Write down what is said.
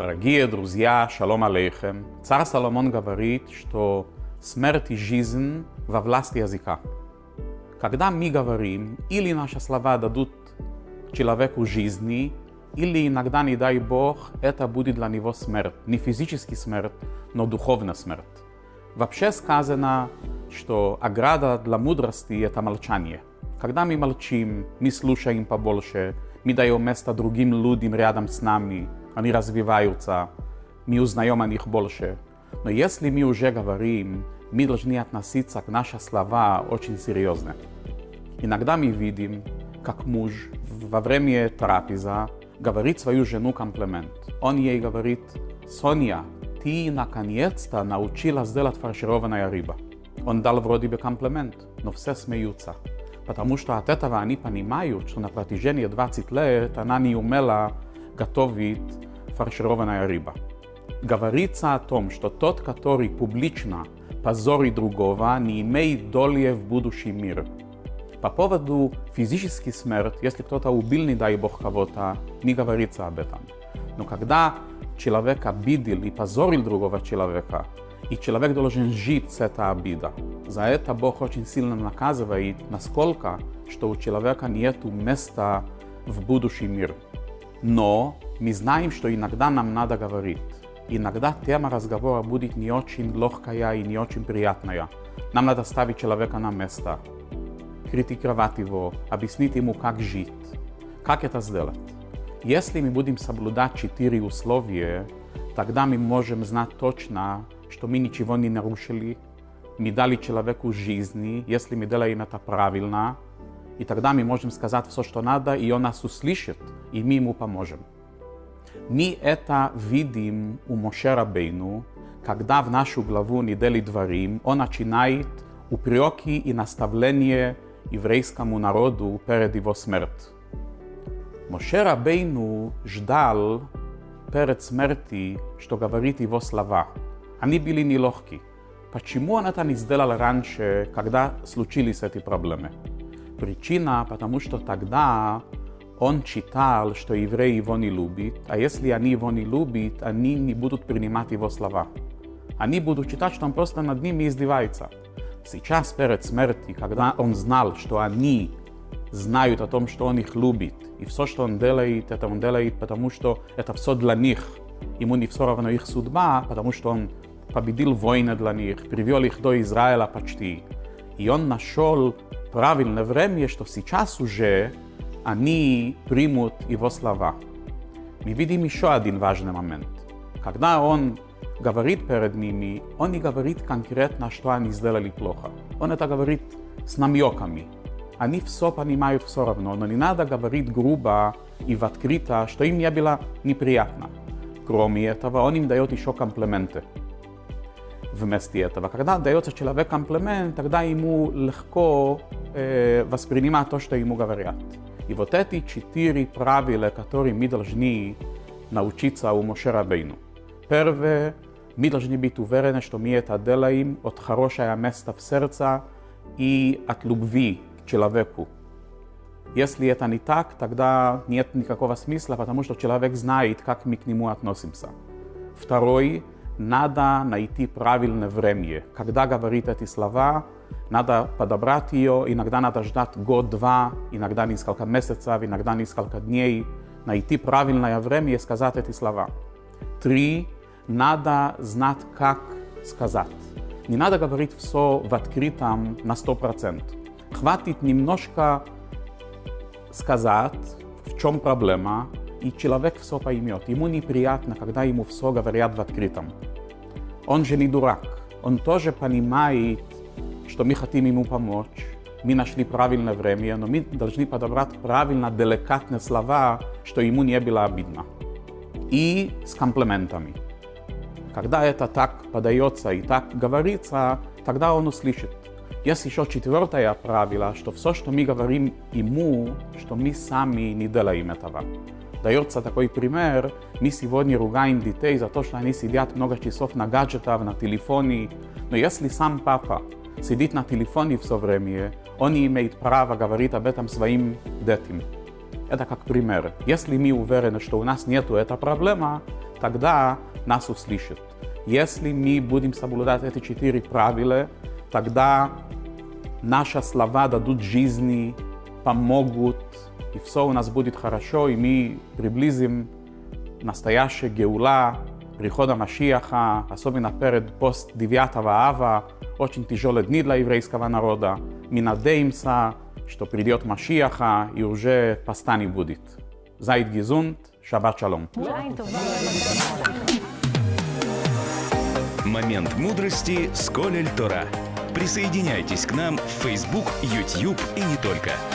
Дорогие друзья, шалом алейхем. Царь Соломон говорит, что смерть и жизнь во власти языка. Когда мы говорим, или наши слова дадут человеку жизни, или иногда, не дай Бог, это будет для него смерть. Не физический смерть, но духовная смерть. Вообще сказано, что ограда для мудрости – это молчание. Когда мы молчим, мы слушаем побольше, мы даем место другим людям рядом с нами, они развиваются, мы узнаем о них больше. Но если мы уже говорим, мы должны относиться к нашим словам очень серьезно. Иногда мы видим, как муж во время трапеза говорит свою жену комплимент. Он ей говорит, Соня, ты наконец-то научилась сделать фаршированная рыба. Он дал вроде бы комплимент, но все смеются. Потому что от этого они понимают, что на протяжении 20 лет она не умела готовить фаршированная рыба. Говорится о том, что тот, который публично позорит другого, не имеет доли в будущем мире. По поводу физической смерти, если кто-то убил, не дай бог, кого-то, не говорится об этом. Но когда человек обидел и позорил другого человека, и человек должен жить с этой обидой. За это Бог очень сильно наказывает, насколько, что у человека нет места в будущий мир. Но мы знаем, что иногда нам надо говорить. Иногда тема разговора будет не очень легкая и не очень приятная. Нам надо ставить человека на место, критиковать его, объяснить ему, как жить. Как это сделать? Если мы будем соблюдать четыре условия, тогда мы можем знать точно, что мы ничего не нарушили, мы дали человеку жизни, если мы делаем это правильно, и тогда мы можем сказать все, что надо, и он нас услышит, и мы ему поможем. Мы это видим у Моше Рабейну, когда в нашу главу недели дворим он начинает упреки и наставления еврейскому народу перед его смерть. Моше Рабейну ждал перед смерти, что говорит его слова. Они были нелегкие. Почему он это не сделал раньше, когда случились эти проблемы? Причина, потому что тогда он читал, что евреи его не любят, а если они его не любят, они не будут принимать его слова. Они будут читать, что он просто над ними издевается. Сейчас, перед смертью, когда он знал, что они знают о том, что он их любит, и все, что он делает, это он делает, потому что это все для них. Ему не все равно их судьба, потому что он победил войны для них, привел их до Израиля почти. И он нашел правильное время, что сейчас уже они примут его слова. Мы видим еще один важный момент. Когда он говорит перед ними, он не говорит конкретно, что они сделали плохо. Он это говорит с намеками. Они все понимают все равно, но не надо говорить грубо и в открыто, что им не было неприятно. Кроме этого, он им дает еще комплименты вместе этого. Когда дается человек комплимент, тогда ему легко э, воспринимать то, что ему говорят. И вот эти четыре правила, которые мы должны научиться у Моше Рабейну. Первое, мы должны быть уверены, что мы это делаем от хорошего места в сердце и от любви человеку. Если это не так, тогда нет никакого смысла, потому что человек знает, как мы к нему относимся. Второй, надо найти правильное время. Когда говорит эти слова, надо подобрать ее, иногда надо ждать год-два, иногда несколько месяцев, иногда несколько дней, найти правильное время и сказать эти слова. Три, надо знать, как сказать. Не надо говорить все в открытом на 100%. Хватит немножко сказать, в чем проблема, и человек все поймет. Ему неприятно, когда ему все говорят в открытом. Он же не дурак. Он тоже понимает, хотим ему помочь. Мы нашли правильное время, но мы должны подобрать правильно деликатные слова, что ему не было обидно. И с комплиментами. Когда это так подается и так говорится, тогда он услышит. Есть еще четвертое правило, что все, что мы говорим ему, что мы сами не делаем этого. Дается такой пример, мы сегодня ругаем детей за то, что они сидят много часов на гаджетах, на телефоне, но если сам папа сидит на телефоне все время, он не имеет права говорить об этом своим детям. Это как пример. Если мы уверены, что у нас нет этой проблемы, тогда нас услышат. Если мы будем соблюдать эти четыре правила, тогда наши слова дадут жизни, помогут, и все у нас будет хорошо, и мы приблизим настоящая геула, прихода Машиаха, особенно перед пост 9 ава, очень тяжелые дни для еврейского народа. Мы надеемся, что придет Машиаха и уже поста не будет. Зайд Гизунд, Шаббат Шалом. Момент мудрости с Колель Тора. Присоединяйтесь к нам в Facebook, YouTube и не только –